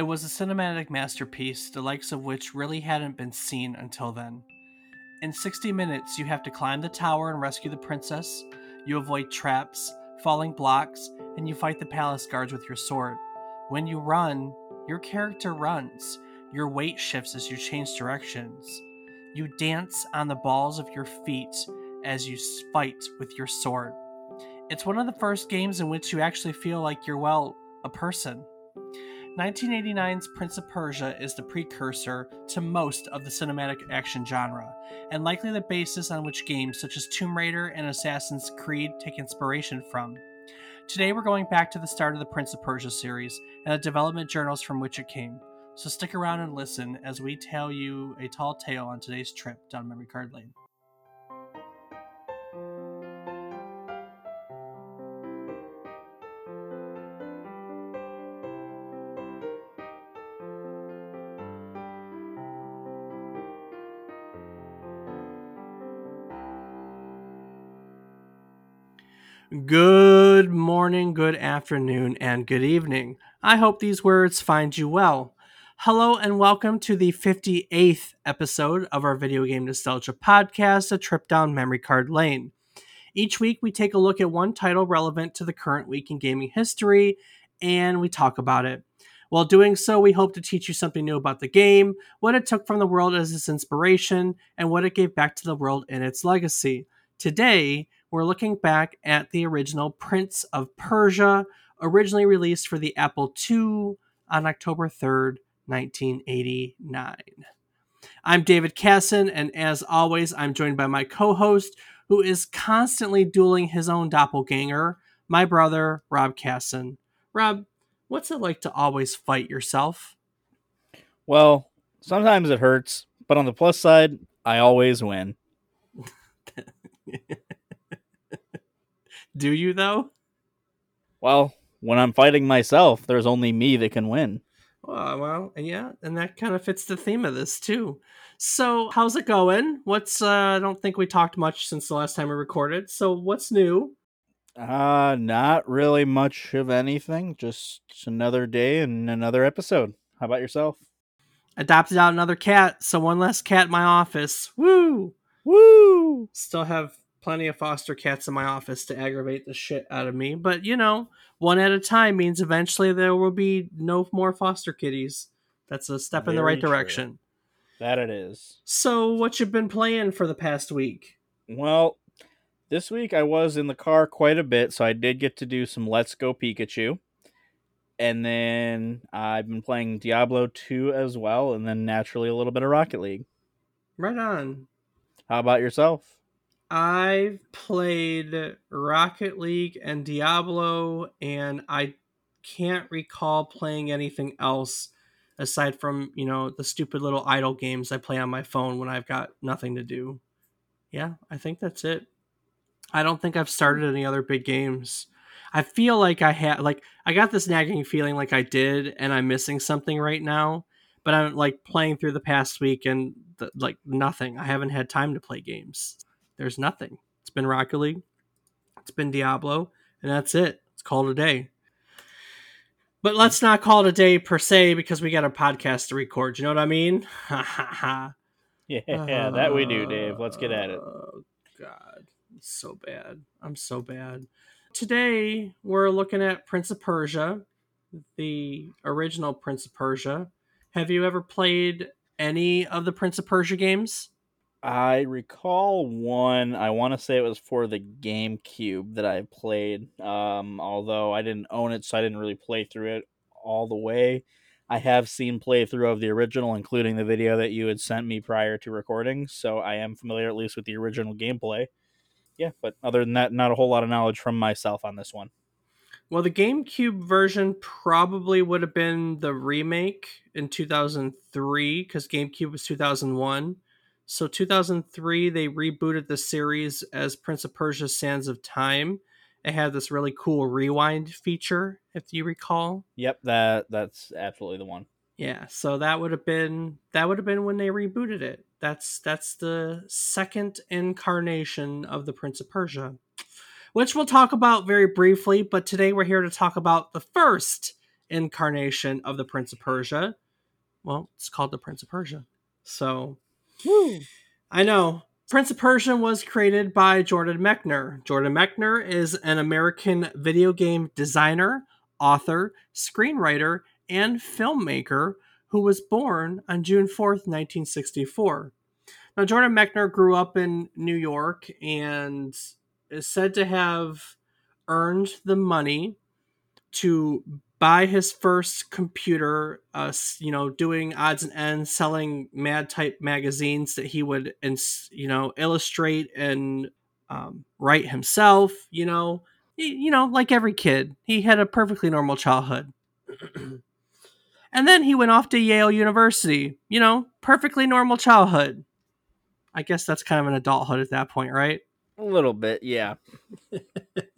It was a cinematic masterpiece, the likes of which really hadn't been seen until then. In 60 minutes, you have to climb the tower and rescue the princess, you avoid traps, falling blocks, and you fight the palace guards with your sword. When you run, your character runs. Your weight shifts as you change directions. You dance on the balls of your feet as you fight with your sword. It's one of the first games in which you actually feel like you're, well, a person. 1989's Prince of Persia is the precursor to most of the cinematic action genre, and likely the basis on which games such as Tomb Raider and Assassin's Creed take inspiration from. Today we're going back to the start of the Prince of Persia series and the development journals from which it came. So stick around and listen as we tell you a tall tale on today's trip down memory card lane. Good morning, good afternoon, and good evening. I hope these words find you well. Hello, and welcome to the 58th episode of our Video Game Nostalgia podcast, A Trip Down Memory Card Lane. Each week, we take a look at one title relevant to the current week in gaming history and we talk about it. While doing so, we hope to teach you something new about the game, what it took from the world as its inspiration, and what it gave back to the world in its legacy. Today, we're looking back at the original Prince of Persia, originally released for the Apple II on October 3rd, 1989. I'm David Casson, and as always, I'm joined by my co host, who is constantly dueling his own doppelganger, my brother, Rob Casson. Rob, what's it like to always fight yourself? Well, sometimes it hurts, but on the plus side, I always win. Do you though? Well, when I'm fighting myself, there's only me that can win. Well, well, yeah, and that kind of fits the theme of this too. So, how's it going? What's uh I don't think we talked much since the last time we recorded. So, what's new? Uh, not really much of anything. Just another day and another episode. How about yourself? Adopted out another cat, so one less cat in my office. Woo! Woo! Still have plenty of foster cats in my office to aggravate the shit out of me. But you know, one at a time means eventually there will be no more foster kitties. That's a step Very in the right true. direction. That it is. So, what you've been playing for the past week? Well, this week I was in the car quite a bit, so I did get to do some Let's Go Pikachu. And then I've been playing Diablo 2 as well, and then naturally a little bit of Rocket League. Right on. How about yourself? I've played Rocket League and Diablo, and I can't recall playing anything else aside from, you know, the stupid little idle games I play on my phone when I've got nothing to do. Yeah, I think that's it. I don't think I've started any other big games. I feel like I had like I got this nagging feeling like I did and I'm missing something right now, but I'm like playing through the past week and like nothing. I haven't had time to play games. There's nothing. It's been Rocket League, it's been Diablo, and that's it. It's called a day. But let's not call it a day per se because we got a podcast to record. You know what I mean? yeah, uh, that we do, Dave. Let's get at it. Oh, God. It's so bad. I'm so bad. Today, we're looking at Prince of Persia, the original Prince of Persia. Have you ever played any of the Prince of Persia games? I recall one. I want to say it was for the GameCube that I played. Um, although I didn't own it, so I didn't really play through it all the way. I have seen playthrough of the original, including the video that you had sent me prior to recording, so I am familiar at least with the original gameplay. Yeah, but other than that, not a whole lot of knowledge from myself on this one. Well, the GameCube version probably would have been the remake in 2003 because GameCube was 2001. So 2003, they rebooted the series as Prince of Persia: Sands of Time. It had this really cool rewind feature, if you recall. Yep that that's absolutely the one. Yeah, so that would have been that would have been when they rebooted it. That's that's the second incarnation of the Prince of Persia, which we'll talk about very briefly. But today we're here to talk about the first incarnation of the Prince of Persia. Well, it's called the Prince of Persia. So, Woo. I know. Prince of Persia was created by Jordan Mechner. Jordan Mechner is an American video game designer, author, screenwriter, and filmmaker who was born on June 4th, 1964. Now, Jordan Mechner grew up in New York and is said to have earned the money to buy his first computer, uh, you know, doing odds and ends, selling mad type magazines that he would, ins- you know, illustrate and um, write himself. You know, he, you know, like every kid, he had a perfectly normal childhood. and then he went off to Yale University. You know, perfectly normal childhood. I guess that's kind of an adulthood at that point, right? A little bit, yeah.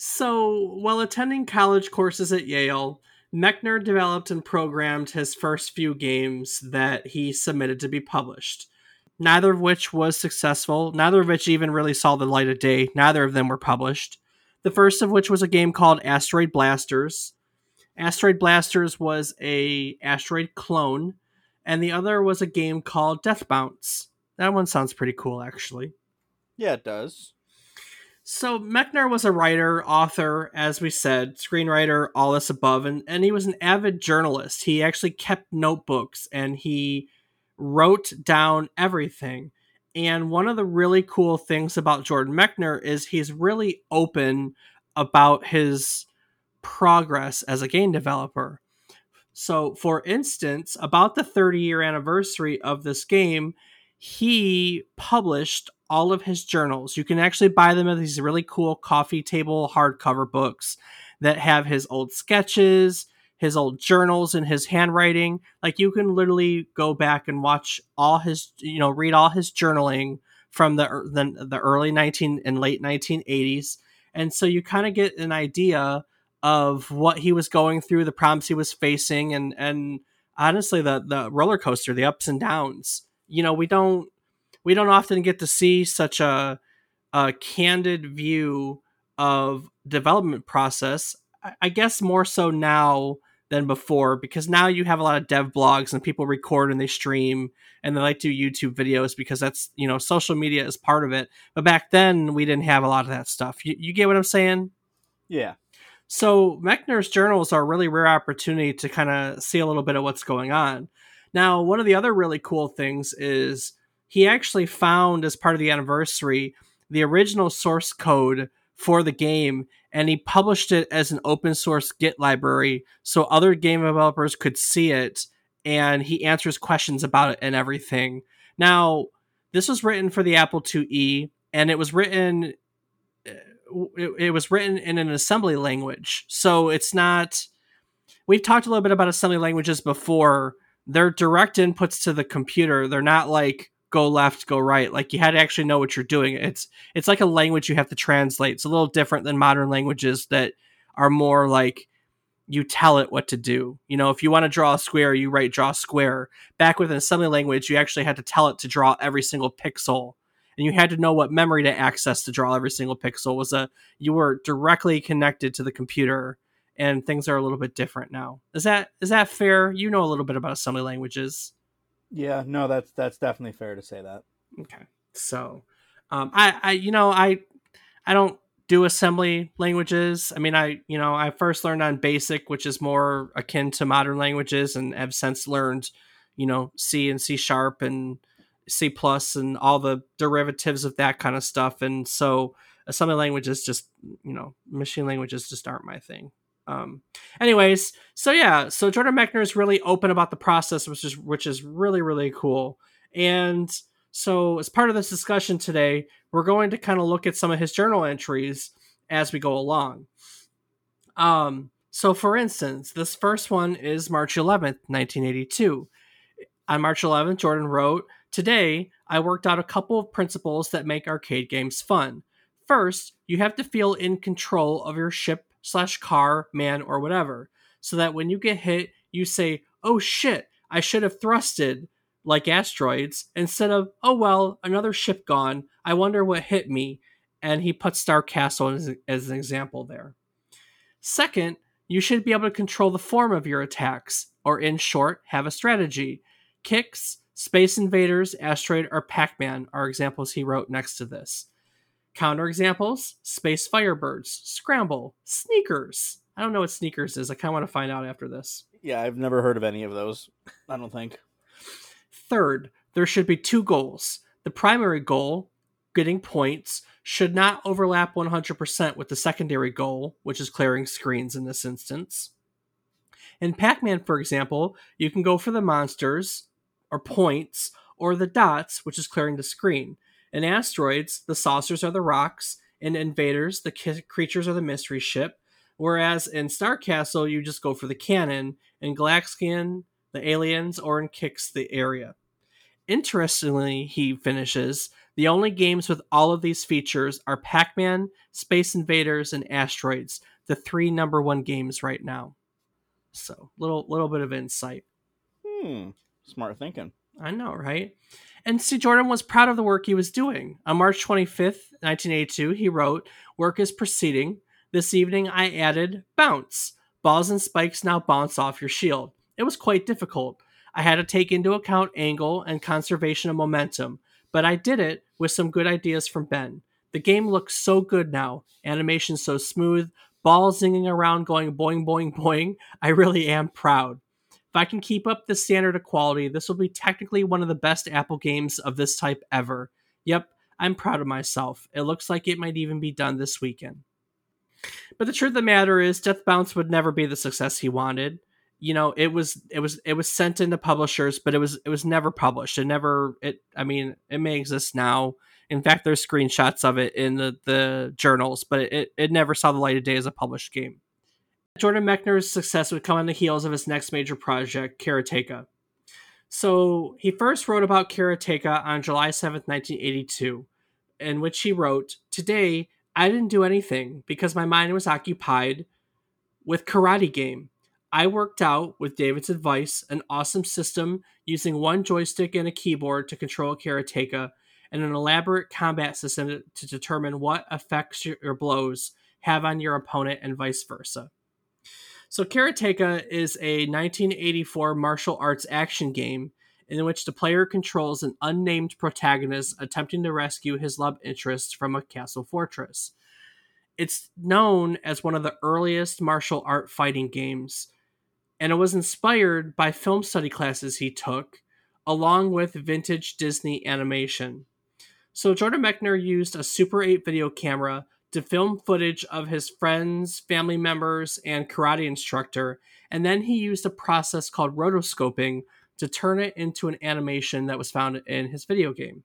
So, while attending college courses at Yale, Mechner developed and programmed his first few games that he submitted to be published. Neither of which was successful, neither of which even really saw the light of day, neither of them were published. The first of which was a game called Asteroid Blasters. Asteroid Blasters was a asteroid clone, and the other was a game called Death Bounce. That one sounds pretty cool actually. Yeah, it does. So Mechner was a writer, author, as we said, screenwriter, all this above, and, and he was an avid journalist. He actually kept notebooks and he wrote down everything. And one of the really cool things about Jordan Mechner is he's really open about his progress as a game developer. So, for instance, about the 30 year anniversary of this game, he published all of his journals. You can actually buy them as these really cool coffee table hardcover books that have his old sketches, his old journals, and his handwriting. Like you can literally go back and watch all his, you know, read all his journaling from the er, the, the early 19 and late 1980s. And so you kind of get an idea of what he was going through, the problems he was facing, and and honestly the the roller coaster, the ups and downs. You know, we don't we don't often get to see such a, a candid view of development process. I guess more so now than before because now you have a lot of dev blogs and people record and they stream and they like to do YouTube videos because that's you know social media is part of it. But back then we didn't have a lot of that stuff. You, you get what I'm saying? Yeah. So Mechner's journals are a really rare opportunity to kind of see a little bit of what's going on. Now, one of the other really cool things is he actually found as part of the anniversary the original source code for the game and he published it as an open source git library so other game developers could see it and he answers questions about it and everything. Now this was written for the apple iie and it was written uh, it, it was written in an assembly language. So it's not we've talked a little bit about assembly languages before. They're direct inputs to the computer. They're not like go left, go right. Like you had to actually know what you're doing. It's it's like a language you have to translate. It's a little different than modern languages that are more like you tell it what to do. You know, if you want to draw a square, you write draw square. Back with an assembly language, you actually had to tell it to draw every single pixel. And you had to know what memory to access to draw every single pixel was a you were directly connected to the computer and things are a little bit different now. Is that is that fair? You know a little bit about assembly languages. Yeah, no, that's that's definitely fair to say that. Okay, so um, I, I, you know, I, I don't do assembly languages. I mean, I, you know, I first learned on BASIC, which is more akin to modern languages, and have since learned, you know, C and C sharp and C plus and all the derivatives of that kind of stuff. And so assembly languages just, you know, machine languages just aren't my thing. Um, anyways, so yeah, so Jordan Mechner is really open about the process, which is which is really really cool. And so, as part of this discussion today, we're going to kind of look at some of his journal entries as we go along. Um, so, for instance, this first one is March 11th, 1982. On March 11th, Jordan wrote, Today, I worked out a couple of principles that make arcade games fun. First, you have to feel in control of your ship slash car, man, or whatever. So that when you get hit, you say, oh shit, I should have thrusted like asteroids instead of, oh well, another ship gone. I wonder what hit me. And he puts Star Castle as, as an example there. Second, You should be able to control the form of your attacks, or in short, have a strategy. Qix, Space Invaders, Asteroid, or Pac Man are examples he wrote next to this. Counterexamples Space Firebirds, Scramble, Sneakers. I don't know what Sneakers is. I kind of want to find out after this. Yeah, I've never heard of any of those. I don't think. Third, there should be two goals. The primary goal, getting points, should not overlap 100% with the secondary goal, which is clearing screens in this instance. In Pac Man, for example, you can go for the monsters, or points, or the dots, which is clearing the screen. In Asteroids, the saucers are the rocks. In Invaders, the ki- creatures are the mystery ship. Whereas in Star Castle, you just go for the cannon. In Galaxian, the aliens, or in Qix, the area. Interestingly, he finishes, the only games with all of these features are Pac Man, Space Invaders, and Asteroids, the three number one games right now. So, little little bit of insight. Hmm. Smart thinking. I know, right? And C. Jordan was proud of the work he was doing. On March 25th, 1982, he wrote, Work is proceeding. This evening I added bounce. Balls and spikes now bounce off your shield. It was quite difficult. I had to take into account angle and conservation of momentum, but I did it with some good ideas from Ben. The game looks so good now, animation so smooth, balls zinging around going boing, boing, boing. I really am proud. I can keep up the standard of quality, this will be technically one of the best Apple games of this type ever. Yep, I'm proud of myself. It looks like it might even be done this weekend. But the truth of the matter is, Death Bounce would never be the success he wanted. You know, it was it was it was sent into publishers, but it was it was never published. It never it. I mean, it may exist now. In fact, there's screenshots of it in the the journals, but it it never saw the light of day as a published game. Jordan Mechner's success would come on the heels of his next major project, Karateka. So he first wrote about Karateka on July 7th, 1982, in which he wrote, Today, I didn't do anything because my mind was occupied with Karate Game. I worked out, with David's advice, an awesome system using one joystick and a keyboard to control Karateka, and an elaborate combat system to determine what effects your blows have on your opponent and vice versa. So, Karateka is a 1984 martial arts action game in which the player controls an unnamed protagonist attempting to rescue his love interest from a castle fortress. It's known as one of the earliest martial art fighting games, and it was inspired by film study classes he took, along with vintage Disney animation. So, Jordan Mechner used a Super 8 video camera to film footage of his friends, family members, and karate instructor, and then he used a process called rotoscoping to turn it into an animation that was found in his video game.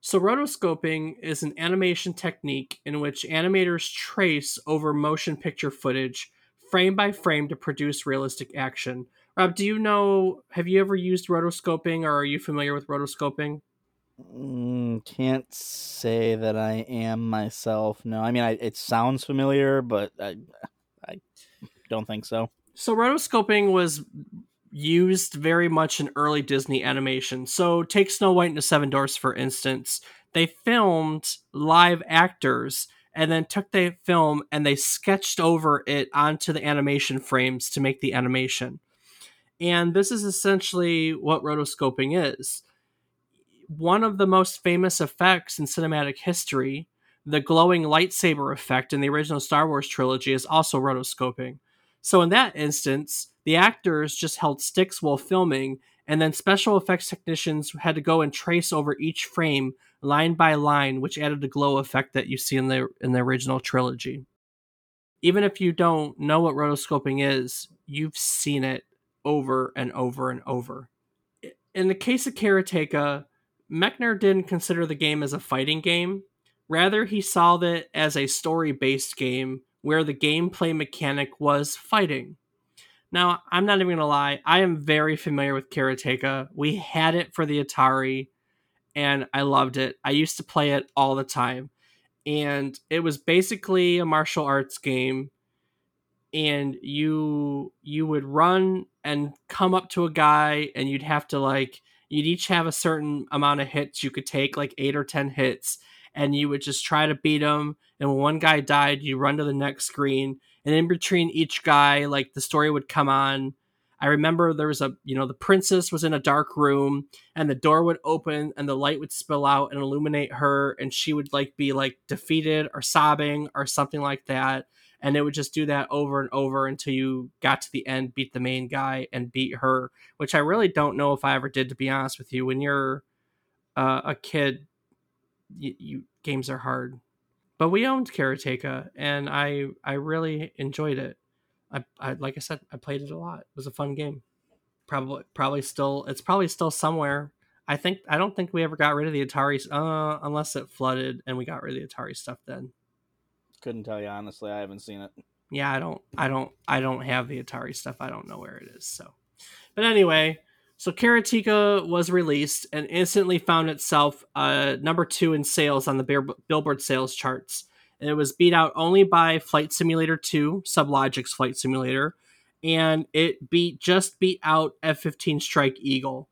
So, rotoscoping is an animation technique in which animators trace over motion picture footage frame by frame to produce realistic action. Rob, do you know, have you ever used rotoscoping or are you familiar with rotoscoping? Mm, can't say that I am myself. No, I mean, I, it sounds familiar, but I, I don't think so. So, rotoscoping was used very much in early Disney animation. So, take Snow White and the Seven Dwarfs, for instance. They filmed live actors and then took the film and they sketched over it onto the animation frames to make the animation. And this is essentially what rotoscoping is one of the most famous effects in cinematic history, the glowing lightsaber effect in the original Star Wars trilogy, is also rotoscoping. So in that instance, the actors just held sticks while filming, and then special effects technicians had to go and trace over each frame line by line, which added the glow effect that you see in the in the original trilogy. Even if you don't know what rotoscoping is, you've seen it over and over and over. In the case of Karateka, Mechner didn't consider the game as a fighting game. Rather, he saw it as a story based game where the gameplay mechanic was fighting. Now, I'm not even going to lie, I am very familiar with Karateka. We had it for the Atari, and I loved it. I used to play it all the time. And it was basically a martial arts game and you you would run and come up to a guy and you'd have to like you'd each have a certain amount of hits you could take, like eight or ten hits, and you would just try to beat them. And when one guy died, you run to the next screen and in between each guy, like the story would come on. I remember there was a, you know, the princess was in a dark room and the door would open and the light would spill out and illuminate her and she would like be like defeated or sobbing or something like that. And it would just do that over and over until you got to the end, beat the main guy and beat her, which I really don't know if I ever did, to be honest with you. When you're uh, a kid, you, you games are hard. But we owned Karateka and I I really enjoyed it. I, I like I said, I played it a lot. It was a fun game. Probably probably still it's probably still somewhere. I think I don't think we ever got rid of the Atari uh, unless it flooded and we got rid of the Atari stuff then. Couldn't tell you honestly. I haven't seen it. Yeah, I don't I don't I don't have the Atari stuff. I don't know where it is. So, but anyway, so Karateka was released and instantly found itself uh, number two in sales on the Billboard sales charts and it was beat out only by Flight Simulator 2, Sublogic's Flight Simulator, and it beat just beat out F-15 Strike Eagle.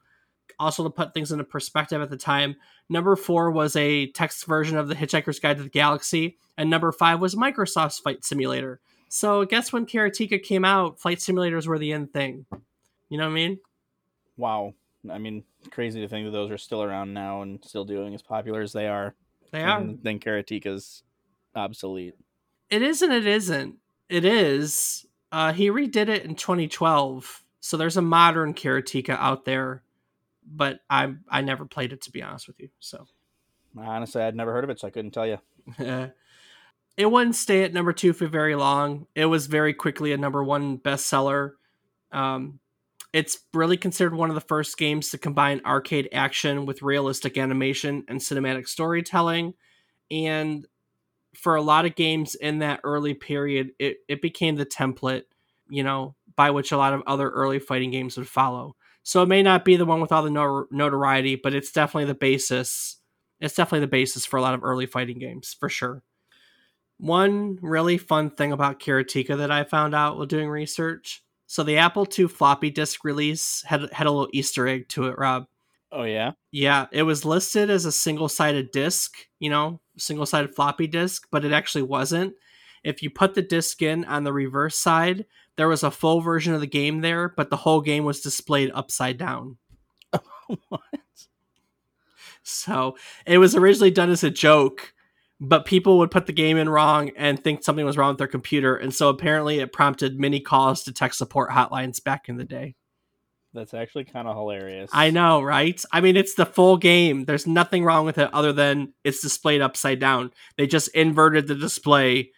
Also, to put things into perspective at the time, number four was a text version of the Hitchhiker's Guide to the Galaxy, and number five was Microsoft's Flight Simulator. So, I guess when Karateka came out, flight simulators were the end thing. You know what I mean? Wow. I mean, crazy to think that those are still around now and still doing as popular as they are. They are. Then Karateka's obsolete. It is and it isn't. It is. Uh, he redid it in 2012, so there's a modern Karateka out there, but I I never played it to be honest with you. So honestly, I'd never heard of it, so I couldn't tell you. it wouldn't stay at number two for very long. It was very quickly a number one bestseller. Um, it's really considered one of the first games to combine arcade action with realistic animation and cinematic storytelling. And for a lot of games in that early period, it, it became the template, you know, by which a lot of other early fighting games would follow. So it may not be the one with all the notoriety, but it's definitely the basis. It's definitely the basis for a lot of early fighting games, for sure. One really fun thing about Karateka that I found out while doing research. So the Apple II floppy disk release had had a little Easter egg to it, Rob. Oh yeah. Yeah, it was listed as a single-sided disc, you know, single-sided floppy disk, but it actually wasn't. If you put the disc in on the reverse side, there was a full version of the game there, but the whole game was displayed upside down. what? So, it was originally done as a joke, but people would put the game in wrong and think something was wrong with their computer, and so apparently it prompted many calls to tech support hotlines back in the day. That's actually kind of hilarious. I know, right? I mean, it's the full game. There's nothing wrong with it other than it's displayed upside down. They just inverted the display,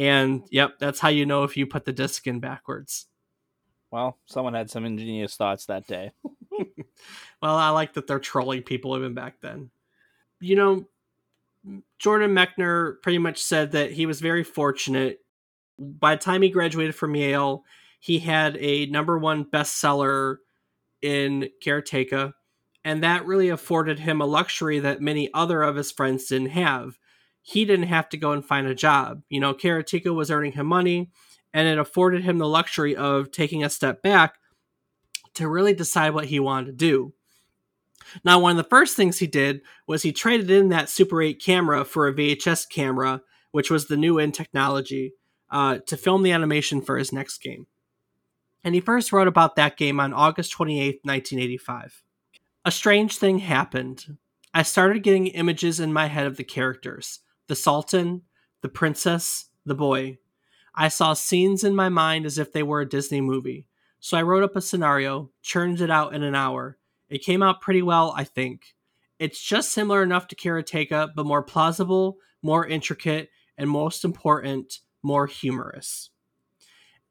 and yep, that's how you know if you put the disc in backwards. Well, someone had some ingenious thoughts that day. well, I like that they're trolling people even back then. You know, Jordan Mechner pretty much said that he was very fortunate. By the time he graduated from Yale, he had a number one bestseller in Karateka, and that really afforded him a luxury that many other of his friends didn't have. He didn't have to go and find a job. You know, Karateka was earning him money, and it afforded him the luxury of taking a step back to really decide what he wanted to do. Now, one of the first things he did was he traded in that Super 8 camera for a VHS camera, which was the new in technology, uh, to film the animation for his next game and he first wrote about that game on August 28, 1985. A strange thing happened. I started getting images in my head of the characters the Sultan, the princess, the boy. I saw scenes in my mind as if they were a Disney movie. So I wrote up a scenario, churned it out in an hour. It came out pretty well, I think. It's just similar enough to Karateka, but more plausible, more intricate, and most important, more humorous.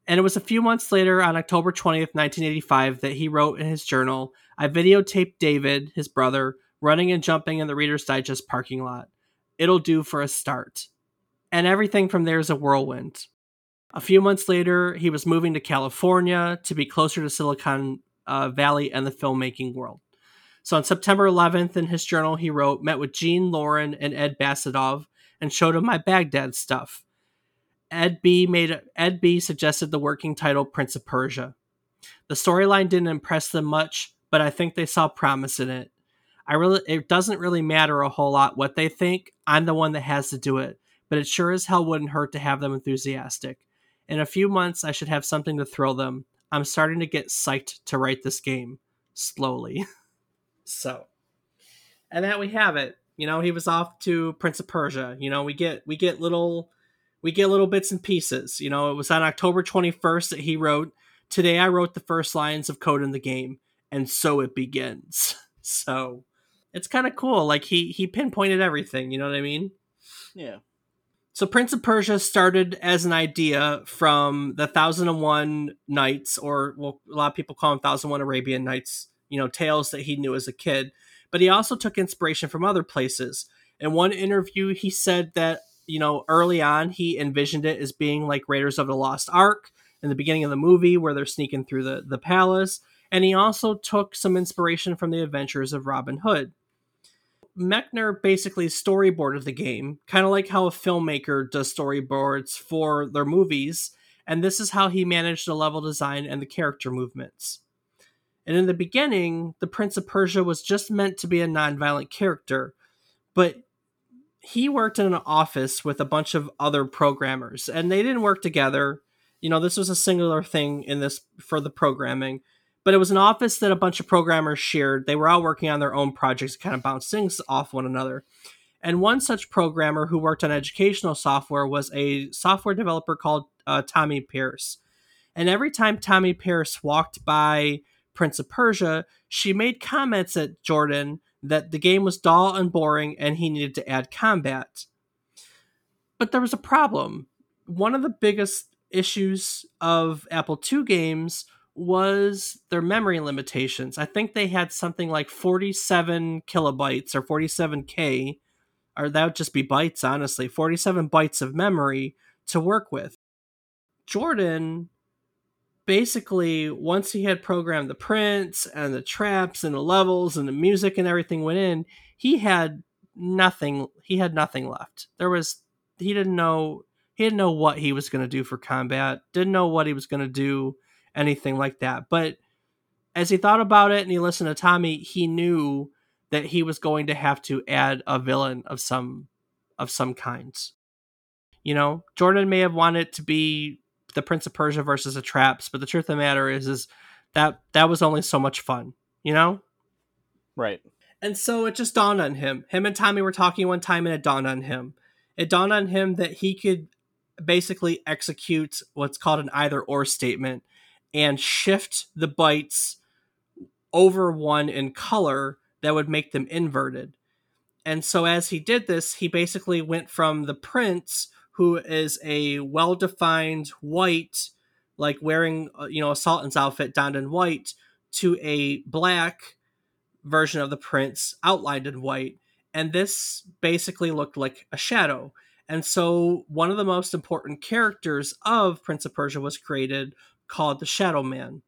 And it was a few months later, on October 20th, 1985, that he wrote in his journal I videotaped David, his brother, running and jumping in the Reader's Digest parking lot. It'll do for a start. And everything from there is a whirlwind. A few months later, he was moving to California to be closer to Silicon uh, Valley and the filmmaking world. So on September 11th, in his journal, he wrote, Met with Gene Loren and Ed Basadov and showed him my Baghdad stuff. Ed B made Ed B suggested the working title Prince of Persia. The storyline didn't impress them much, but I think they saw promise in it. I really it doesn't really matter a whole lot what they think. I'm the one that has to do it, but it sure as hell wouldn't hurt to have them enthusiastic. In a few months, I should have something to thrill them. I'm starting to get psyched to write this game slowly. so, and that we have it. You know, he was off to Prince of Persia. You know, we get we get little we get little bits and pieces. You know, it was on October 21st that he wrote, "Today I wrote the first lines of code in the game, and so it begins." So, it's kind of cool. Like he he pinpointed everything. You know what I mean? Yeah. So Prince of Persia started as an idea from the Thousand and One Nights, or well, a lot of people call them Thousand One Arabian Nights. You know, tales that he knew as a kid. But he also took inspiration from other places. In one interview, he said that you know early on he envisioned it as being like Raiders of the Lost Ark in the beginning of the movie, where they're sneaking through the the palace. And he also took some inspiration from the adventures of Robin Hood. Mechner basically storyboarded the game, kind of like how a filmmaker does storyboards for their movies, and this is how he managed the level design and the character movements. And in the beginning, the Prince of Persia was just meant to be a non-violent character, but he worked in an office with a bunch of other programmers, and they didn't work together. You know, this was a singular thing in this for the programming but it was an office that a bunch of programmers shared. They were all working on their own projects, kind of bounce things off one another. And one such programmer who worked on educational software was a software developer called uh, Tomi Pierce. And every time Tomi Pierce walked by Prince of Persia, she made comments at Jordan that the game was dull and boring and he needed to add combat. But there was a problem. One of the biggest issues of Apple II games was their memory limitations. I think they had something like 47 kilobytes or 47K, or that would just be bytes, honestly, 47 bytes of memory to work with. Jordan basically, once he had programmed the prince and the traps and the levels and the music and everything went in, he had nothing. He had nothing left. There was, he didn't know, he didn't know what he was going to do for combat, didn't know what he was going to do anything like that. But as he thought about it and he listened to Tomi, he knew that he was going to have to add a villain of some of some kinds. You know, Jordan may have wanted to be the Prince of Persia versus the Traps, but the truth of the matter is is that that was only so much fun, you know? Right. And so it just dawned on him. Him and Tommy were talking one time and it dawned on him. It dawned on him that he could basically execute what's called an either or statement and shift the bytes over one in color that would make them inverted. And so as he did this, he basically went from the prince, who is a well-defined white, like wearing uh, you know a Sultan's outfit donned in white, to a black version of the prince outlined in white. And this basically looked like a shadow. And so one of the most important characters of Prince of Persia was created called the Shadow Man.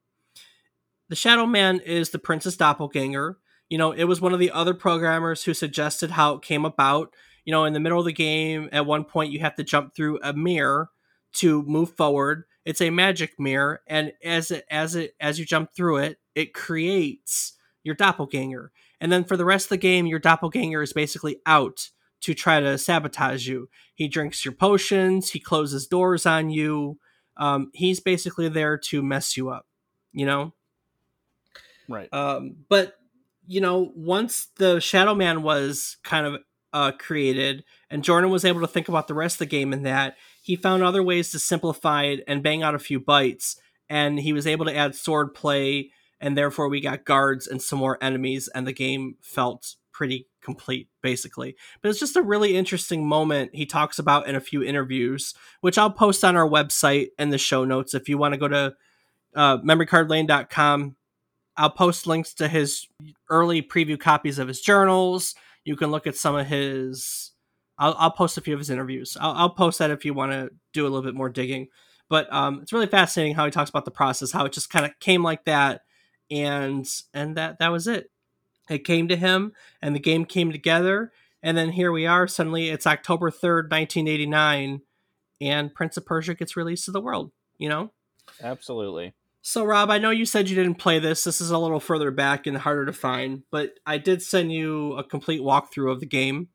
The Shadow Man is the Princess Doppelganger. You know, it was one of the other programmers who suggested how it came about. You know, in the middle of the game, at one point, you have to jump through a mirror to move forward. It's a magic mirror, and as it as it as you jump through it, it creates your doppelganger. And then for the rest of the game, your doppelganger is basically out to try to sabotage you. He drinks your potions, he closes doors on you, um, he's basically there to mess you up, you know? Right. Um, but, you know, once the Shadow Man was kind of uh, created and Jordan was able to think about the rest of the game in that, he found other ways to simplify it and bang out a few bytes. And he was able to add sword play, and therefore we got guards and some more enemies, and the game felt pretty complete basically. But it's just a really interesting moment he talks about in a few interviews which i'll post on our website in the show notes if you want to go to uh, memorycardlane.com i'll post links to his early preview copies of his journals. You can look at some of his i'll, I'll post a few of his interviews. I'll, I'll post that if you want to do a little bit more digging. But um, it's really fascinating how he talks about the process how it just kind of came like that and and that that was it it came to him and the game came together and then here we are suddenly it's october 3rd 1989 and prince of persia gets released to the world you know absolutely so rob i know you said you didn't play this this is a little further back and harder to find but i did send you a complete walkthrough of the game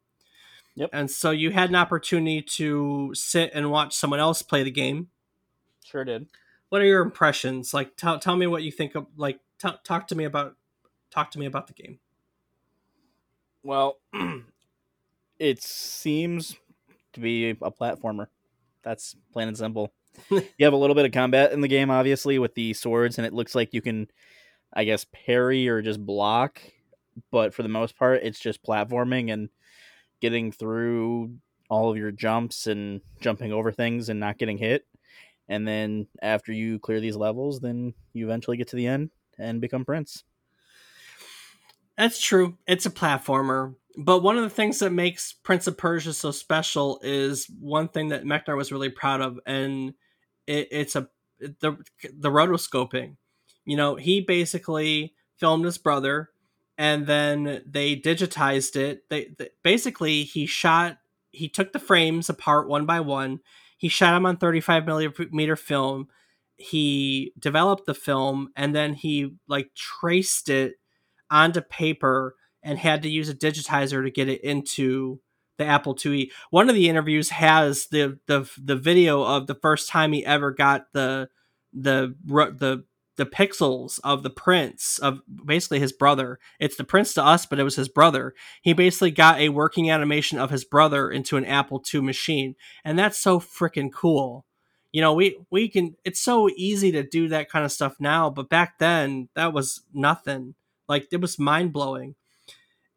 yep and so you had an opportunity to sit and watch someone else play the game Sure did. What are your impressions? Like, tell tell me what you think of. Like, t- talk to me about talk to me about the game. Well, it seems to be a platformer. That's plain and simple. you have a little bit of combat in the game, obviously, with the swords, and it looks like you can, I guess, parry or just block. But for the most part, it's just platforming and getting through all of your jumps and jumping over things and not getting hit. And then after you clear these levels, then you eventually get to the end and become Prince. That's true. It's a platformer. But one of the things that makes Prince of Persia so special is one thing that Mechner was really proud of, and it, it's a the the rotoscoping. You know, he basically filmed his brother, and then they digitized it. They, they basically he shot he took the frames apart one by one. He shot them on 35 millimeter film. He developed the film, and then he like traced it onto paper and had to use a digitizer to get it into the Apple IIe. One of the interviews has the the the video of the first time he ever got the the the the pixels of the prince of basically his brother. It's the prince to us, but it was his brother. He basically got a working animation of his brother into an Apple II machine, and that's so freaking cool. You know, we we can. It's so easy to do that kind of stuff now, but back then that was nothing. Like it was mind blowing.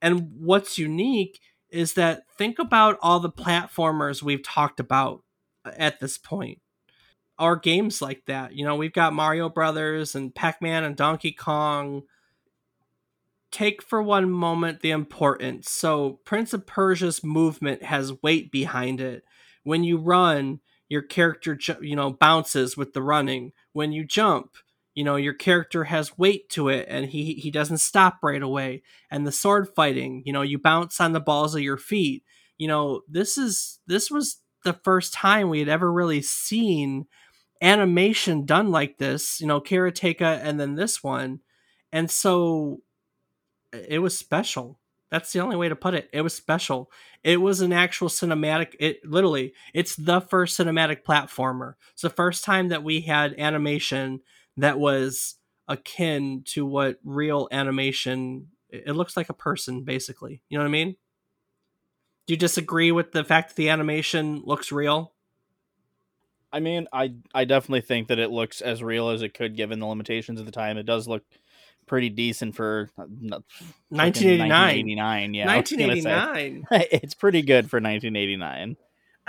And what's unique is that think about all the platformers we've talked about uh, at this point. Our games like that. You know, we've got Mario Brothers and Pac Man and Donkey Kong. Take for one moment the importance. So, Prince of Persia's movement has weight behind it. When you run, your character, you know, bounces with the running. When you jump, you know your character has weight to it and he he doesn't stop right away. And the sword fighting you know you bounce on the balls of your feet. You know this is this was the first time we had ever really seen animation done like this you know karateka and then this one. And so it was special. That's the only way to put it. It was special. It was an actual cinematic it literally it's the first cinematic platformer. It's the first time that we had animation that was akin to what real animation it looks like a person basically. You know what i mean? Do you disagree with the fact that the animation looks real? I mean i i definitely think that it looks as real as it could given the limitations of the time. It does look pretty decent for uh, 1989 1989 yeah 1989 it's pretty good for 1989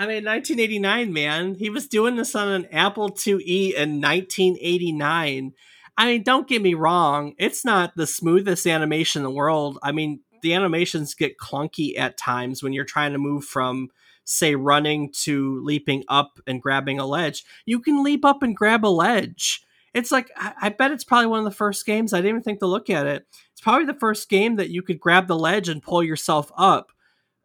I mean, 1989, man. He was doing this on an Apple IIe in 1989. I mean, don't get me wrong. It's not the smoothest animation in the world. I mean, the animations get clunky at times when you're trying to move from, say, running to leaping up and grabbing a ledge. You can leap up and grab a ledge. It's like, I bet it's probably one of the first games. I didn't even think to look at it. It's probably the first game that you could grab the ledge and pull yourself up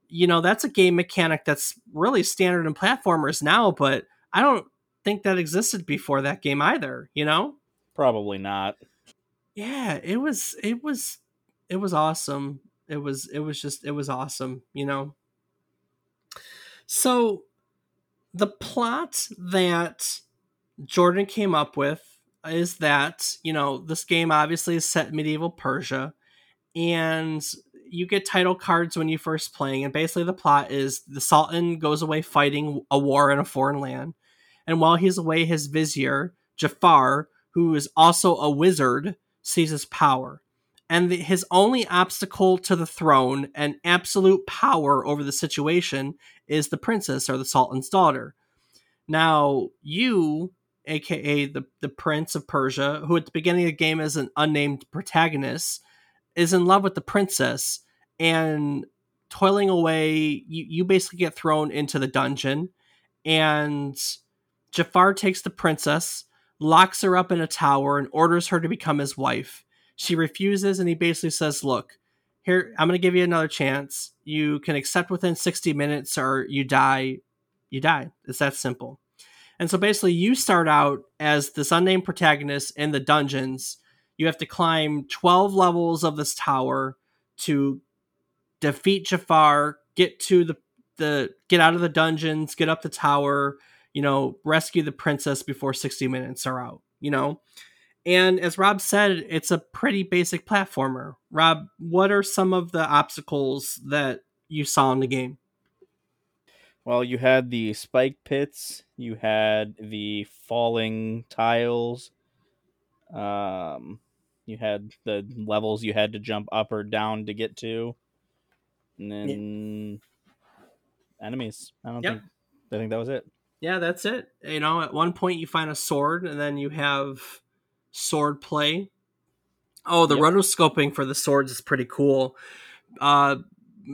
you know, that's a game mechanic that's really standard in platformers now, but I don't think that existed before that game either, you know? Probably not. Yeah, it was it was it was awesome. It was it was just it was awesome, you know. So the plot that Jordan came up with is that, you know, this game obviously is set in medieval Persia and you get title cards when you first playing, and basically the plot is the Sultan goes away fighting a war in a foreign land, and while he's away, his vizier Jafar, who is also a wizard, seizes power, and the, his only obstacle to the throne and absolute power over the situation is the princess or the Sultan's daughter. Now you aka the, the Prince of Persia, who at the beginning of the game is an unnamed protagonist, is in love with the princess and toiling away you, you basically get thrown into the dungeon. And jafar takes the princess locks her up in a tower and orders her to become his wife. She refuses and he basically says look here i'm going to give you another chance. You can accept within 60 minutes or you die you die. It's that simple. And so basically you start out as this unnamed protagonist in the dungeons you have to climb 12 levels of this tower to defeat Jafar, get to the the get out of the dungeons, get up the tower. you know, rescue the princess before 60 minutes are out, you know? And as Rob said, it's a pretty basic platformer. Rob, what are some of the obstacles that you saw in the game? Well, you had the spike pits, you had the falling tiles, um, you had the levels you had to jump up or down to get to, and then yeah. enemies. I don't yep. think I think that was it. Yeah, that's it. You know, at one point you find a sword, and then you have sword play. Oh, the yep. rotoscoping for the swords is pretty cool. Uh,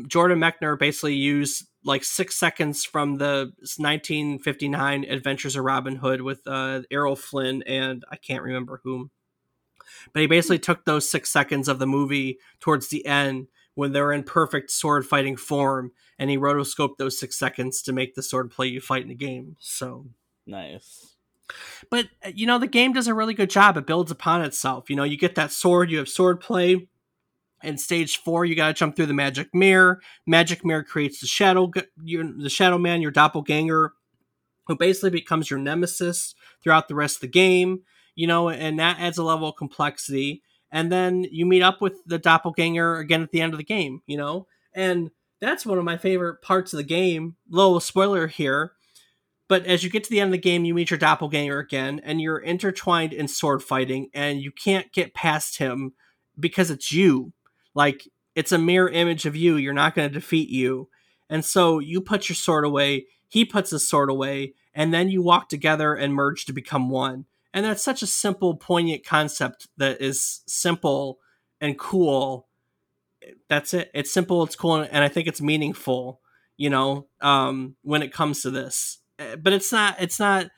Jordan Mechner basically used like six seconds from the 1959 Adventures of Robin Hood with uh, Errol Flynn and I can't remember whom. But he basically took those six seconds of the movie towards the end when they're in perfect sword fighting form, and he rotoscoped those six seconds to make the sword play you fight in the game. So nice. But uh, you know, the game does a really good job. It builds upon itself. You know, you get that sword, you have sword play in stage four, you got to jump through the magic mirror. Magic mirror creates the shadow, the shadow man, your doppelganger, who basically becomes your nemesis throughout the rest of the game. You know, and that adds a level of complexity. And then you meet up with the doppelganger again at the end of the game. You know, and that's one of my favorite parts of the game. Little spoiler here. But as you get to the end of the game, you meet your doppelganger again, and you're intertwined in sword fighting, and you can't get past him because it's you like it's a mirror image of you. You're not going to defeat you. And so you put your sword away, he puts his sword away, and then you walk together and merge to become one. And that's such a simple, poignant concept that is simple and cool. That's it. It's simple, it's cool, and I think it's meaningful, you know, um, when it comes to this. Eh, but it's not, it's not,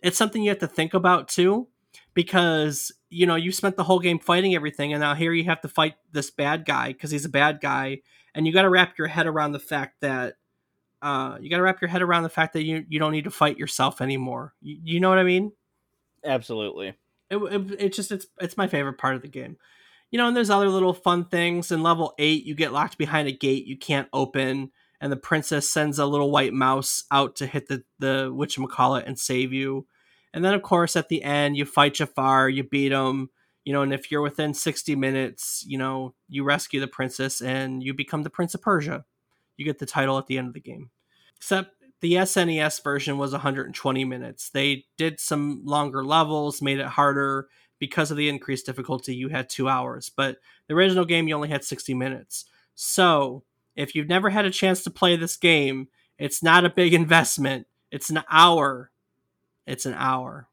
it's something you have to think about too because you know you spent the whole game fighting everything and now here you have to fight this bad guy because he's a bad guy and you got to wrap your head around the fact that uh, you got to wrap your head around the fact that you, you don't need to fight yourself anymore you, you know what i mean absolutely it, it, it just it's it's my favorite part of the game you know and there's other little fun things in level 8 you get locked behind a gate you can't open and the princess sends a little white mouse out to hit the the whatchamacallit and save you and then, of course, at the end, you fight Jafar, you beat him, you know, and if you're within 60 minutes, you know, you rescue the princess and you become the Prince of Persia. You get the title at the end of the game. Except the SNES version was 120 minutes. They did some longer levels, made it harder. Because of the increased difficulty, you had two hours. But the original game, you only had 60 minutes. So if you've never had a chance to play this game, it's not a big investment. It's an hour it's an hour.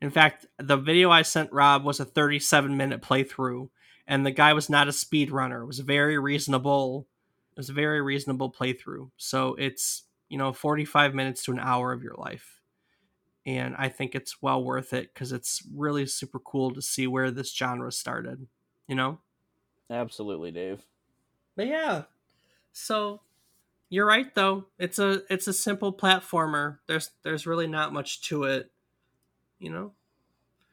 In fact, the video I sent Rob was a 37 minute playthrough, and the guy was not a speed runner. It was very reasonable. It was a very reasonable playthrough. So it's you know 45 minutes to an hour of your life, and I think it's well worth it because it's really super cool to see where this genre started. You know. Absolutely, Dave. But yeah, so you're right though. It's a it's a simple platformer. There's there's really not much to it, you know.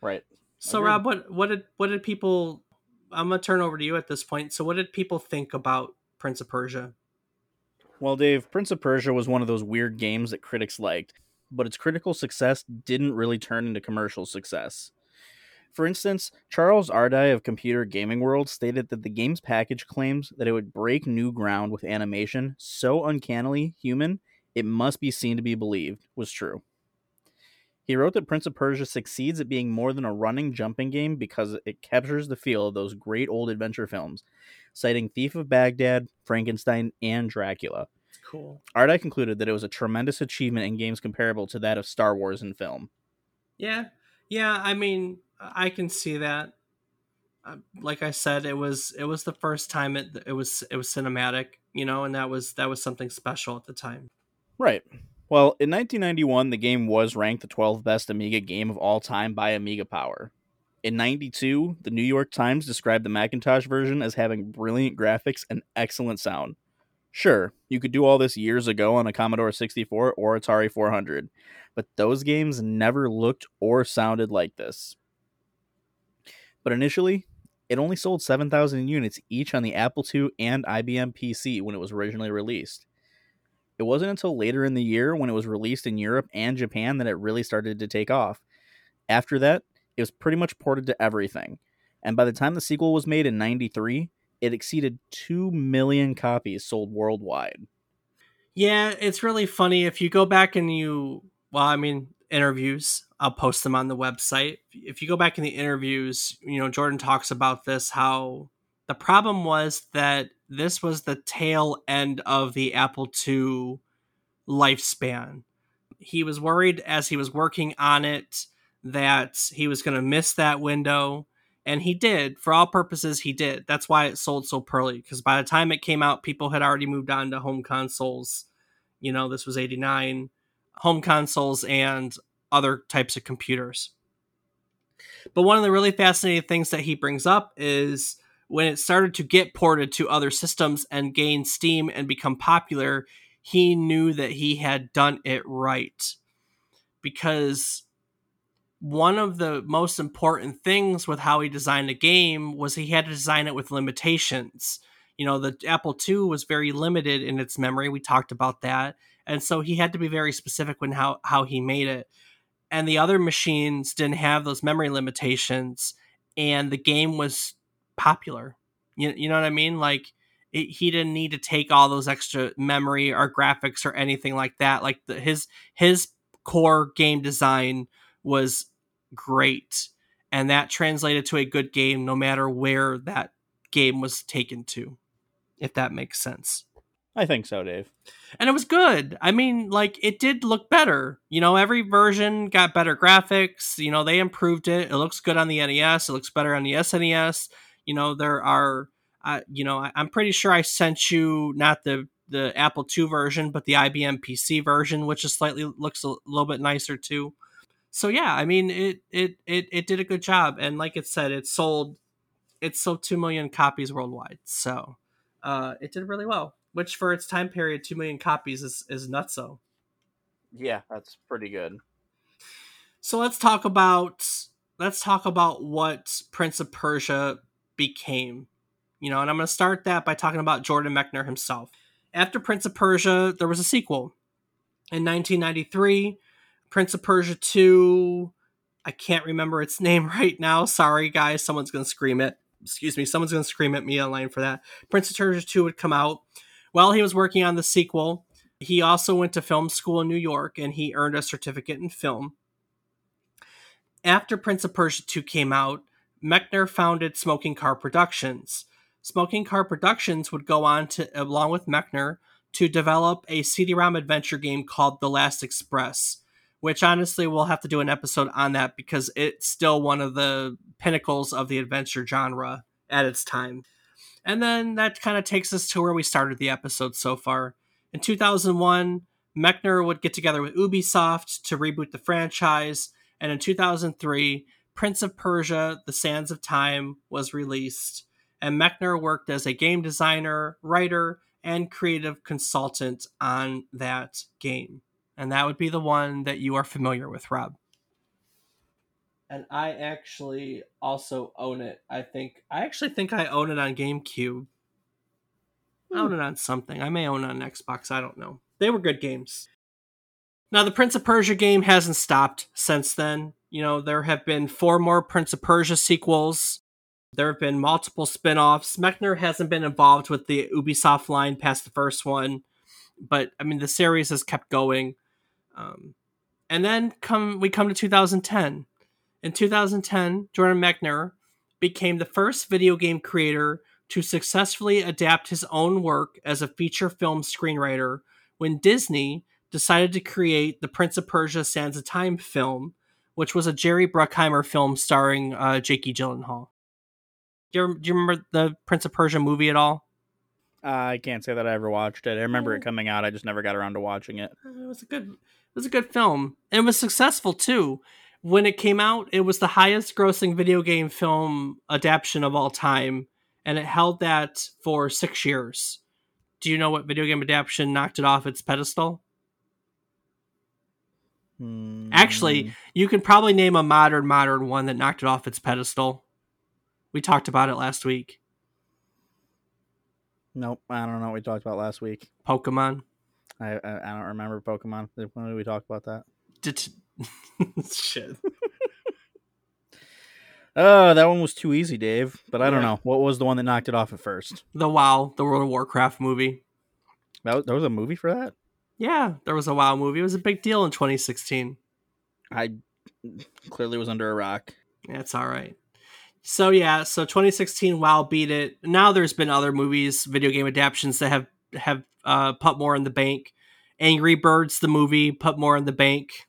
Right. So Agreed. Rob, what what did what did people? I'm gonna turn over to you at this point. So what did people think about Prince of Persia? Well, Dave, Prince of Persia was one of those weird games that critics liked, but its critical success didn't really turn into commercial success. For instance, Charles Ardai of Computer Gaming World stated that the game's package claims that it would break new ground with animation so uncannily human it must be seen to be believed was true. He wrote that Prince of Persia succeeds at being more than a running jumping game because it captures the feel of those great old adventure films, citing Thief of Baghdad, Frankenstein, and Dracula. Cool. Ardai concluded that it was a tremendous achievement in games comparable to that of Star Wars in film. Yeah. Yeah, I mean, I can see that. Uh, like I said, it was it was the first time it it was it was cinematic, you know, and that was that was something special at the time. Right. Well, in 1991, the game was ranked the 12th best Amiga game of all time by Amiga Power. In 92, the New York Times described the Macintosh version as having brilliant graphics and excellent sound. Sure, you could do all this years ago on a Commodore 64 or Atari 400, but those games never looked or sounded like this. But initially, it only sold 7,000 units each on the Apple II and IBM PC when it was originally released. It wasn't until later in the year when it was released in Europe and Japan that it really started to take off. After that, it was pretty much ported to everything. And by the time the sequel was made in 93, it exceeded 2 million copies sold worldwide. Yeah, it's really funny if you go back and you well, I mean, interviews, I'll post them on the website. If you go back in the interviews, you know, Jordan talks about this how the problem was that this was the tail end of the Apple II lifespan. He was worried as he was working on it that he was going to miss that window. And he did. For all purposes, he did. That's why it sold so poorly. Because by the time it came out, people had already moved on to home consoles. You know, this was 89. Home consoles and other types of computers. But one of the really fascinating things that he brings up is when it started to get ported to other systems and gain steam and become popular, he knew that he had done it right. Because one of the most important things with how he designed a game was he had to design it with limitations. You know, the Apple II was very limited in its memory. We talked about that. And so he had to be very specific when how, how he made it. And the other machines didn't have those memory limitations. And the game was popular. You, you know what I mean? Like it, he didn't need to take all those extra memory or graphics or anything like that. Like the, his his core game design was great, and that translated to a good game no matter where that game was taken to. If that makes sense. I think so, Dave. And it was good. I mean, like it did look better. You know, every version got better graphics. You know, they improved it. It looks good on the NES. It looks better on the SNES you know there are uh, you know I, i'm pretty sure i sent you not the the apple ii version but the ibm pc version which is slightly looks a little bit nicer too. So yeah i mean it it it, it did a good job. And like it said it sold it sold 2 million copies worldwide. So uh it did really well which for its time period 2 million copies is is nutso. Yeah that's pretty good. So let's talk about let's talk about what prince of persia became. You know, and I'm going to start that by talking about Jordan Mechner himself. After Prince of Persia, there was a sequel. In 1993, Prince of Persia 2, I can't remember its name right now. Sorry, guys. Someone's going to scream it. Excuse me. Someone's going to scream at me online for that. Prince of Persia 2 would come out. While he was working on the sequel, he also went to film school in New York and he earned a certificate in film. After Prince of Persia 2 came out, Mechner founded Smoking Car Productions. Smoking Car Productions would go on to, along with Mechner, to develop a CD-ROM adventure game called The Last Express, which honestly we'll have to do an episode on that because it's still one of the pinnacles of the adventure genre at its time. And then that kind of takes us to where we started the episode so far. In 2001, Mechner would get together with Ubisoft to reboot the franchise, and in 2003, Prince of Persia: The Sands of Time was released, and Mechner worked as a game designer, writer, and creative consultant on that game. And that would be the one that you are familiar with, Rob. And I actually also own it. I think I actually think I own it on GameCube. I own hmm. it on something. I may own it on Xbox. I don't know. They were good games. Now, the Prince of Persia game hasn't stopped since then. You know, there have been four more Prince of Persia sequels. There have been multiple spin offs. Mechner hasn't been involved with the Ubisoft line past the first one, but I mean, the series has kept going. Um, and then come we come to 2010. In 2010, Jordan Mechner became the first video game creator to successfully adapt his own work as a feature film screenwriter when Disney decided to create the Prince of Persia Sands of Time film, which was a Jerry Bruckheimer film starring uh, Jakey Gyllenhaal. Do you, do you remember the Prince of Persia movie at all? Uh, I can't say that I ever watched it. I remember it coming out. I just never got around to watching it. Uh, it was a good, it was a good film, and it was successful too. When it came out, it was the highest-grossing video game film adaptation of all time, and it held that for six years. Do you know what video game adaptation knocked it off its pedestal? Mm. Actually, hmm. you can probably name a modern modern one that knocked it off its pedestal. We talked about it last week. Nope, I don't know what we talked about last week. Pokemon. I I, I don't remember Pokemon. When did we talk about that? Det- Shit. Oh, that one was too easy, Dave. But I don't Yeah. know what was the one that knocked it off at first. The WoW, the World of Warcraft movie. That was, there was a movie for that. Yeah, there was a WoW movie. It was a big deal in 2016. I clearly was under a rock. That's all right. So yeah, so 2016 WoW beat it. Now there's been other movies, video game adaptations that have have uh, put more in the bank. Angry Birds the movie put more in the bank.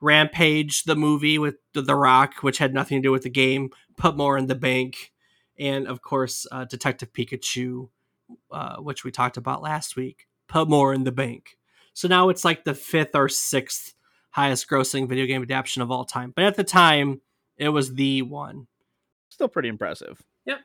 Rampage the movie with the, the Rock, which had nothing to do with the game, put more in the bank. And of course, uh, Detective Pikachu, uh, which we talked about last week, put more in the bank. So now it's like the fifth or sixth highest grossing video game adaptation of all time. But at the time, it was the one. Still pretty impressive. Yep.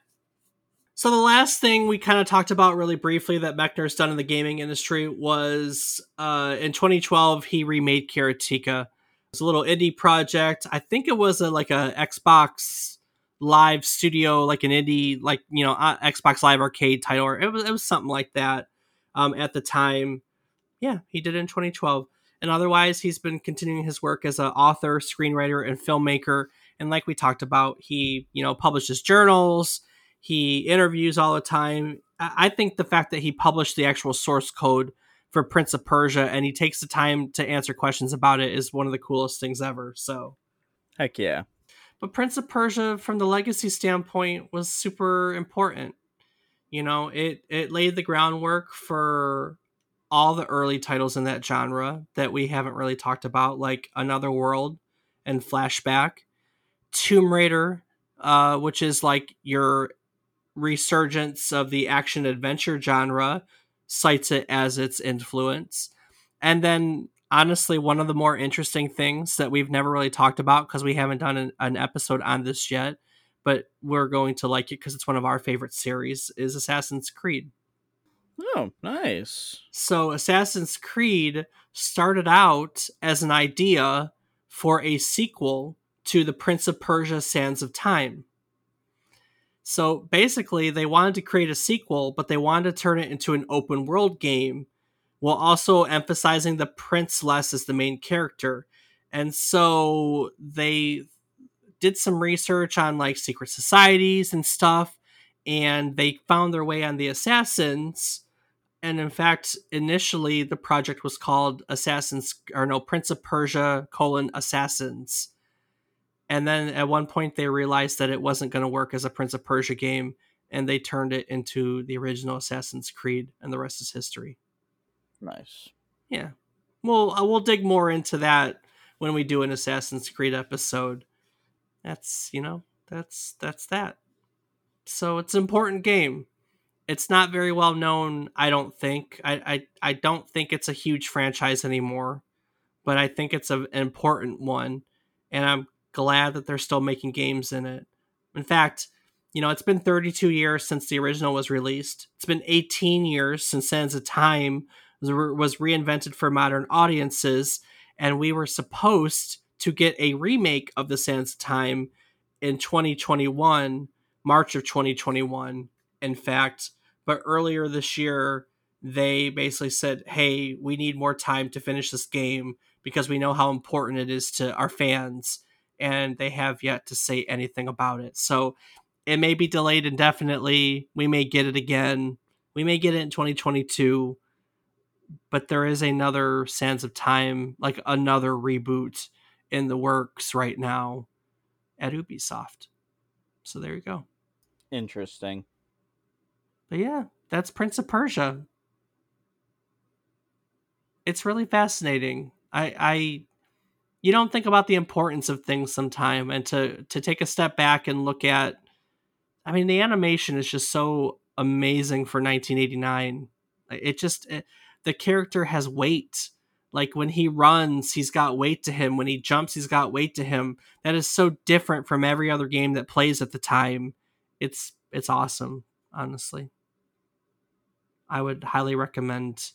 So the last thing we kind of talked about really briefly that Mechner's done in the gaming industry was uh, in 2012 he remade Karateka. It's a little indie project. I think it was a, like a Xbox Live Studio, like an indie, like you know uh, Xbox Live Arcade title. Or it was it was something like that um, at the time. Yeah, he did in 2012. And otherwise, he's been continuing his work as an author, screenwriter, and filmmaker. And like we talked about, he you know publishes journals he interviews all the time. I think the fact that he published the actual source code for Prince of Persia and he takes the time to answer questions about it is one of the coolest things ever. So, Heck yeah. but Prince of Persia, from the legacy standpoint, was super important. You know, it it laid the groundwork for all the early titles in that genre that we haven't really talked about, like Another World and Flashback, Tomb Raider, uh, which is like your resurgence of the action adventure genre, cites it as its influence. And then, honestly, one of the more interesting things that we've never really talked about because we haven't done an, an episode on this yet, but we're going to like it because it's one of our favorite series, is Assassin's Creed. Oh, nice. So, Assassin's Creed started out as an idea for a sequel to The Prince of Persia Sands of Time. So, basically, they wanted to create a sequel, but they wanted to turn it into an open world game while also emphasizing the prince less as the main character. And so, they did some research on like secret societies and stuff, and they found their way on the assassins. And in fact initially the project was called assassins or no prince of persia colon assassins. And then at one point they realized that it wasn't going to work as a prince of persia game and they turned it into the original assassin's creed and the rest is history. Nice. yeah. Well uh, we'll dig more into that when we do an assassin's creed episode. That's you know that's that's that so it's an important game. It's not very well known i don't think. I i, I don't think it's a huge franchise anymore but i think it's a, an important one and i'm glad that they're still making games in it. In fact you know it's been 32 years since the original was released. It's been 18 years since sands of time was, was reinvented for modern audiences and we were supposed to get a remake of the sands of time in 2021 march of 2021 in fact. But earlier this year, they basically said, hey, we need more time to finish this game because we know how important it is to our fans. And they have yet to say anything about it. So it may be delayed indefinitely. We may get it again. We may get it in 2022. But there is another Sands of Time, like another reboot in the works right now at Ubisoft. So there you go. Interesting. But yeah, that's Prince of Persia. It's really fascinating. I I you don't think about the importance of things sometime and to to take a step back and look at I mean the animation is just so amazing for 1989. It just it, the character has weight. Like when he runs, he's got weight to him. When he jumps, he's got weight to him. That is so different from every other game that plays at the time. It's it's awesome, honestly. I would highly recommend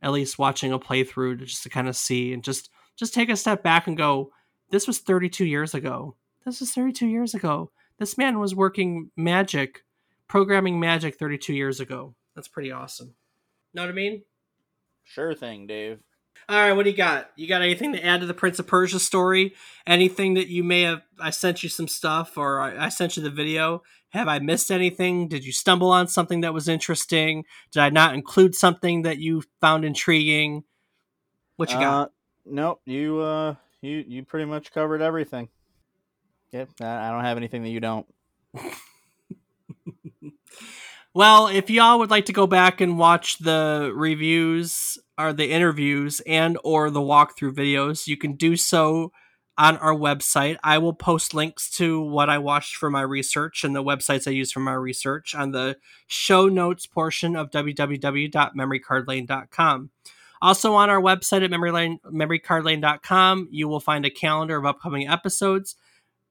at least watching a playthrough to just to kind of see and just just take a step back and go, this was 32 years ago. This was 32 years ago. This man was working magic, programming magic 32 years ago. That's pretty awesome. Know what I mean? Sure thing, Dave. All right, what do you got? You got anything to add to the Prince of Persia story? Anything that you may have? I sent you some stuff, or I, I sent you the video. Have I missed anything? Did you stumble on something that was interesting? Did I not include something that you found intriguing? What you got? Uh, nope, you uh, you you pretty much covered everything. Yep, I I don't have anything that you don't. Well, if y'all would like to go back and watch the reviews or the interviews and or the walkthrough videos, you can do so on our website. I will post links to what I watched for my research and the websites I use for my research on the show notes portion of www.memorycardlane.com. Also on our website at memorylane, memorycardlane.com, you will find a calendar of upcoming episodes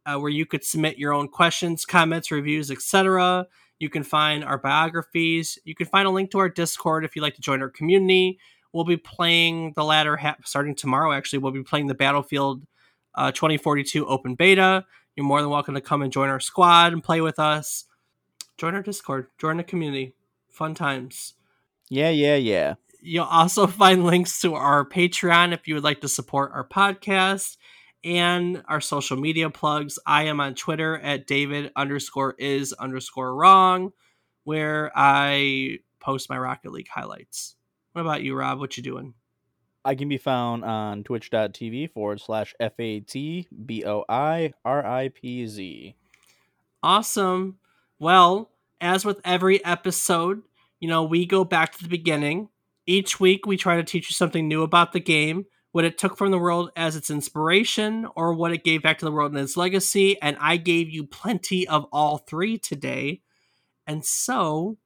uh, where you could submit your own questions, comments, reviews, etc. You can find our biographies. You can find a link to our Discord if you'd like to join our community. We'll be playing the latter half starting tomorrow. Actually, we'll be playing the Battlefield uh, 2042 open beta. You're more than welcome to come and join our squad and play with us. Join our Discord. Join the community. Fun times. Yeah, yeah, yeah. You'll also find links to our Patreon if you would like to support our podcast and our social media plugs. I am on Twitter at David underscore is underscore wrong, where I post my Rocket League highlights. What about you, Rob? What you doing? I can be found on twitch.tv forward slash F A T B O I R I P Z. Awesome. Well, as with every episode, you know, we go back to the beginning. Each week, we try to teach you something new about the game, what it took from the world as its inspiration, or what it gave back to the world in its legacy. And I gave you plenty of all three today. And so,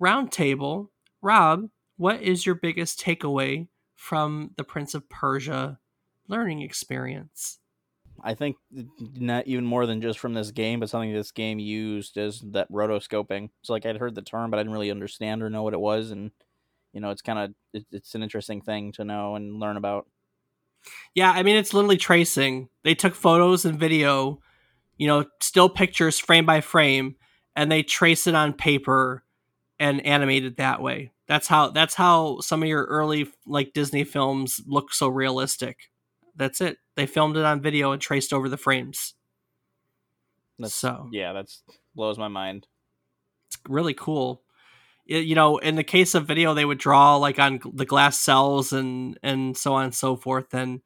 roundtable, Rob, what is your biggest takeaway from the Prince of Persia learning experience? I think not even more than just from this game, but something this game used is that rotoscoping. So like I'd heard the term, but I didn't really understand or know what it was, and you know, it's kind of it, it's an interesting thing to know and learn about. Yeah, I mean, it's literally tracing. They took photos and video, you know, still pictures frame by frame, and they trace it on paper and animate it that way. That's how that's how some of your early like Disney films look so realistic. That's it. They filmed it on video and traced over the frames. That's, So- yeah, that's blows my mind. It's really cool. Y- You know, in the case of video, they would draw like on the glass cells and and so on and so forth. And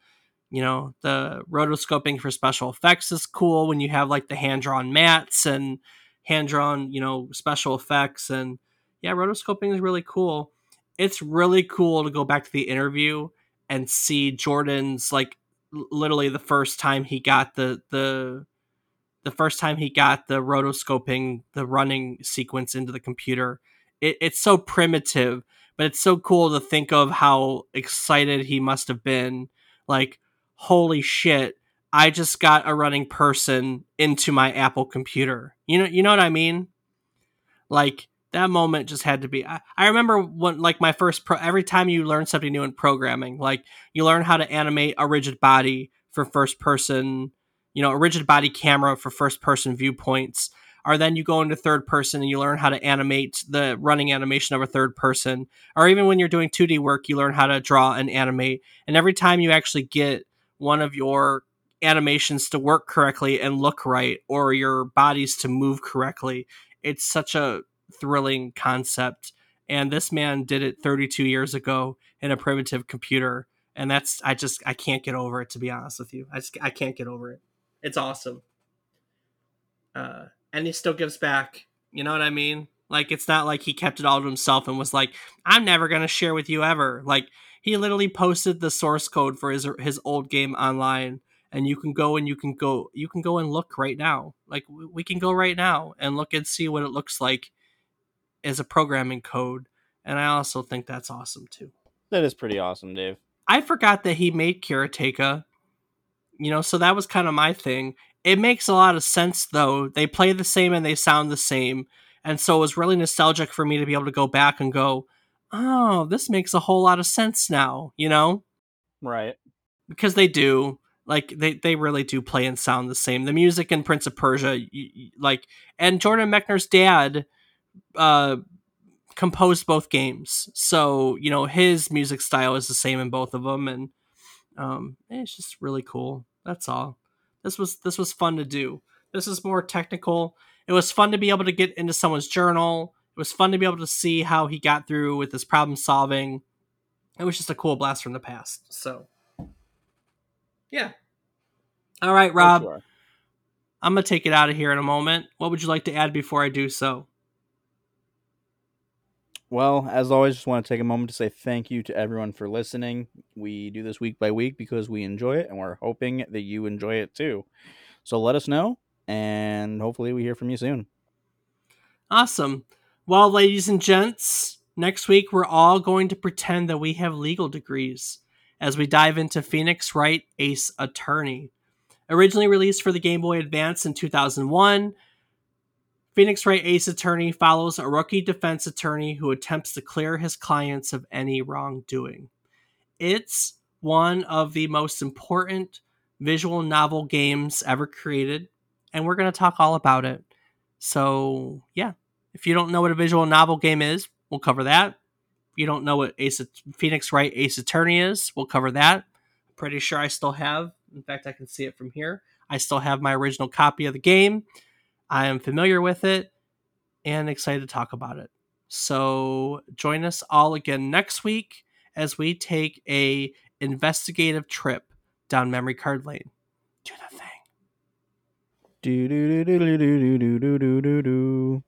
you know, the rotoscoping for special effects is cool when you have like the hand drawn mats and hand drawn, you know, special effects. And yeah, rotoscoping is really cool. It's really cool to go back to the interview and see Jordan's like literally the first time he got the the the first time he got the rotoscoping the running sequence into the computer. It, it's so primitive but it's so cool to think of how excited he must have been. Like holy shit i just got a running person into my apple computer. You know you know what i mean? Like that moment just had to be i, I remember when like my first pro every time you learn something new in programming like you learn how to animate a rigid body for first person you know a rigid body camera for first person viewpoints or then you go into third person and you learn how to animate the running animation of a third person or even when you're doing 2d work you learn how to draw and animate and every time you actually get one of your animations to work correctly and look right or your bodies to move correctly it's such a thrilling concept. And this man did it 32 years ago in a primitive computer. And that's i just i can't get over it to be honest with you. I just i can't get over it. It's awesome. Uh and he still gives back. You know what i mean? Like it's not like he kept it all to himself and was like i'm never going to share with you ever. Like he literally posted the source code for his his old game online. And you can go and you can go you can go and look right now. Like we we can go right now and look and see what it looks like as a programming code and i also think that's awesome too That is pretty awesome, Dave. I forgot that he made Karateka. You know, so that was kind of my thing. It makes a lot of sense though. They play the same and they sound the same. And so it was really nostalgic for me to be able to go back and go, "Oh, this makes a whole lot of sense now," you know? Right. Because they do. Like they they really do play and sound the same. The music in Prince of Persia y- y- like and Jordan Mechner's dad uh composed both games. So, you know, his music style is the same in both of them and um, it's just really cool. That's all. This was this was fun to do. This is more technical. It was fun to be able to get into someone's journal. It was fun to be able to see how he got through with his problem solving. It was just a cool blast from the past. So, yeah. All right, Rob. I'm going to take it out of here in a moment. What would you like to add before I do so? Well, as always, just want to take a moment to say thank you to everyone for listening. We do this week by week because we enjoy it and we're hoping that you enjoy it too. So let us know and hopefully we hear from you soon. Awesome. Well, ladies and gents, next week we're all going to pretend that we have legal degrees as we dive into Phoenix Wright Ace Attorney. Originally released for the Game Boy Advance in 2001, Phoenix Wright Ace Attorney follows a rookie defense attorney who attempts to clear his clients of any wrongdoing. It's one of the most important visual novel games ever created, and we're going to talk all about it. So, yeah, if you don't know what a visual novel game is, we'll cover that. If you don't know what Ace Phoenix Wright Ace Attorney is, we'll cover that. Pretty sure I still have. In fact, I can see it from here. I still have my original copy of the game. I am familiar with it and excited to talk about it. So join us all again next week as we take a investigative trip down memory card lane. Do the thing. Do do do do do do do do do do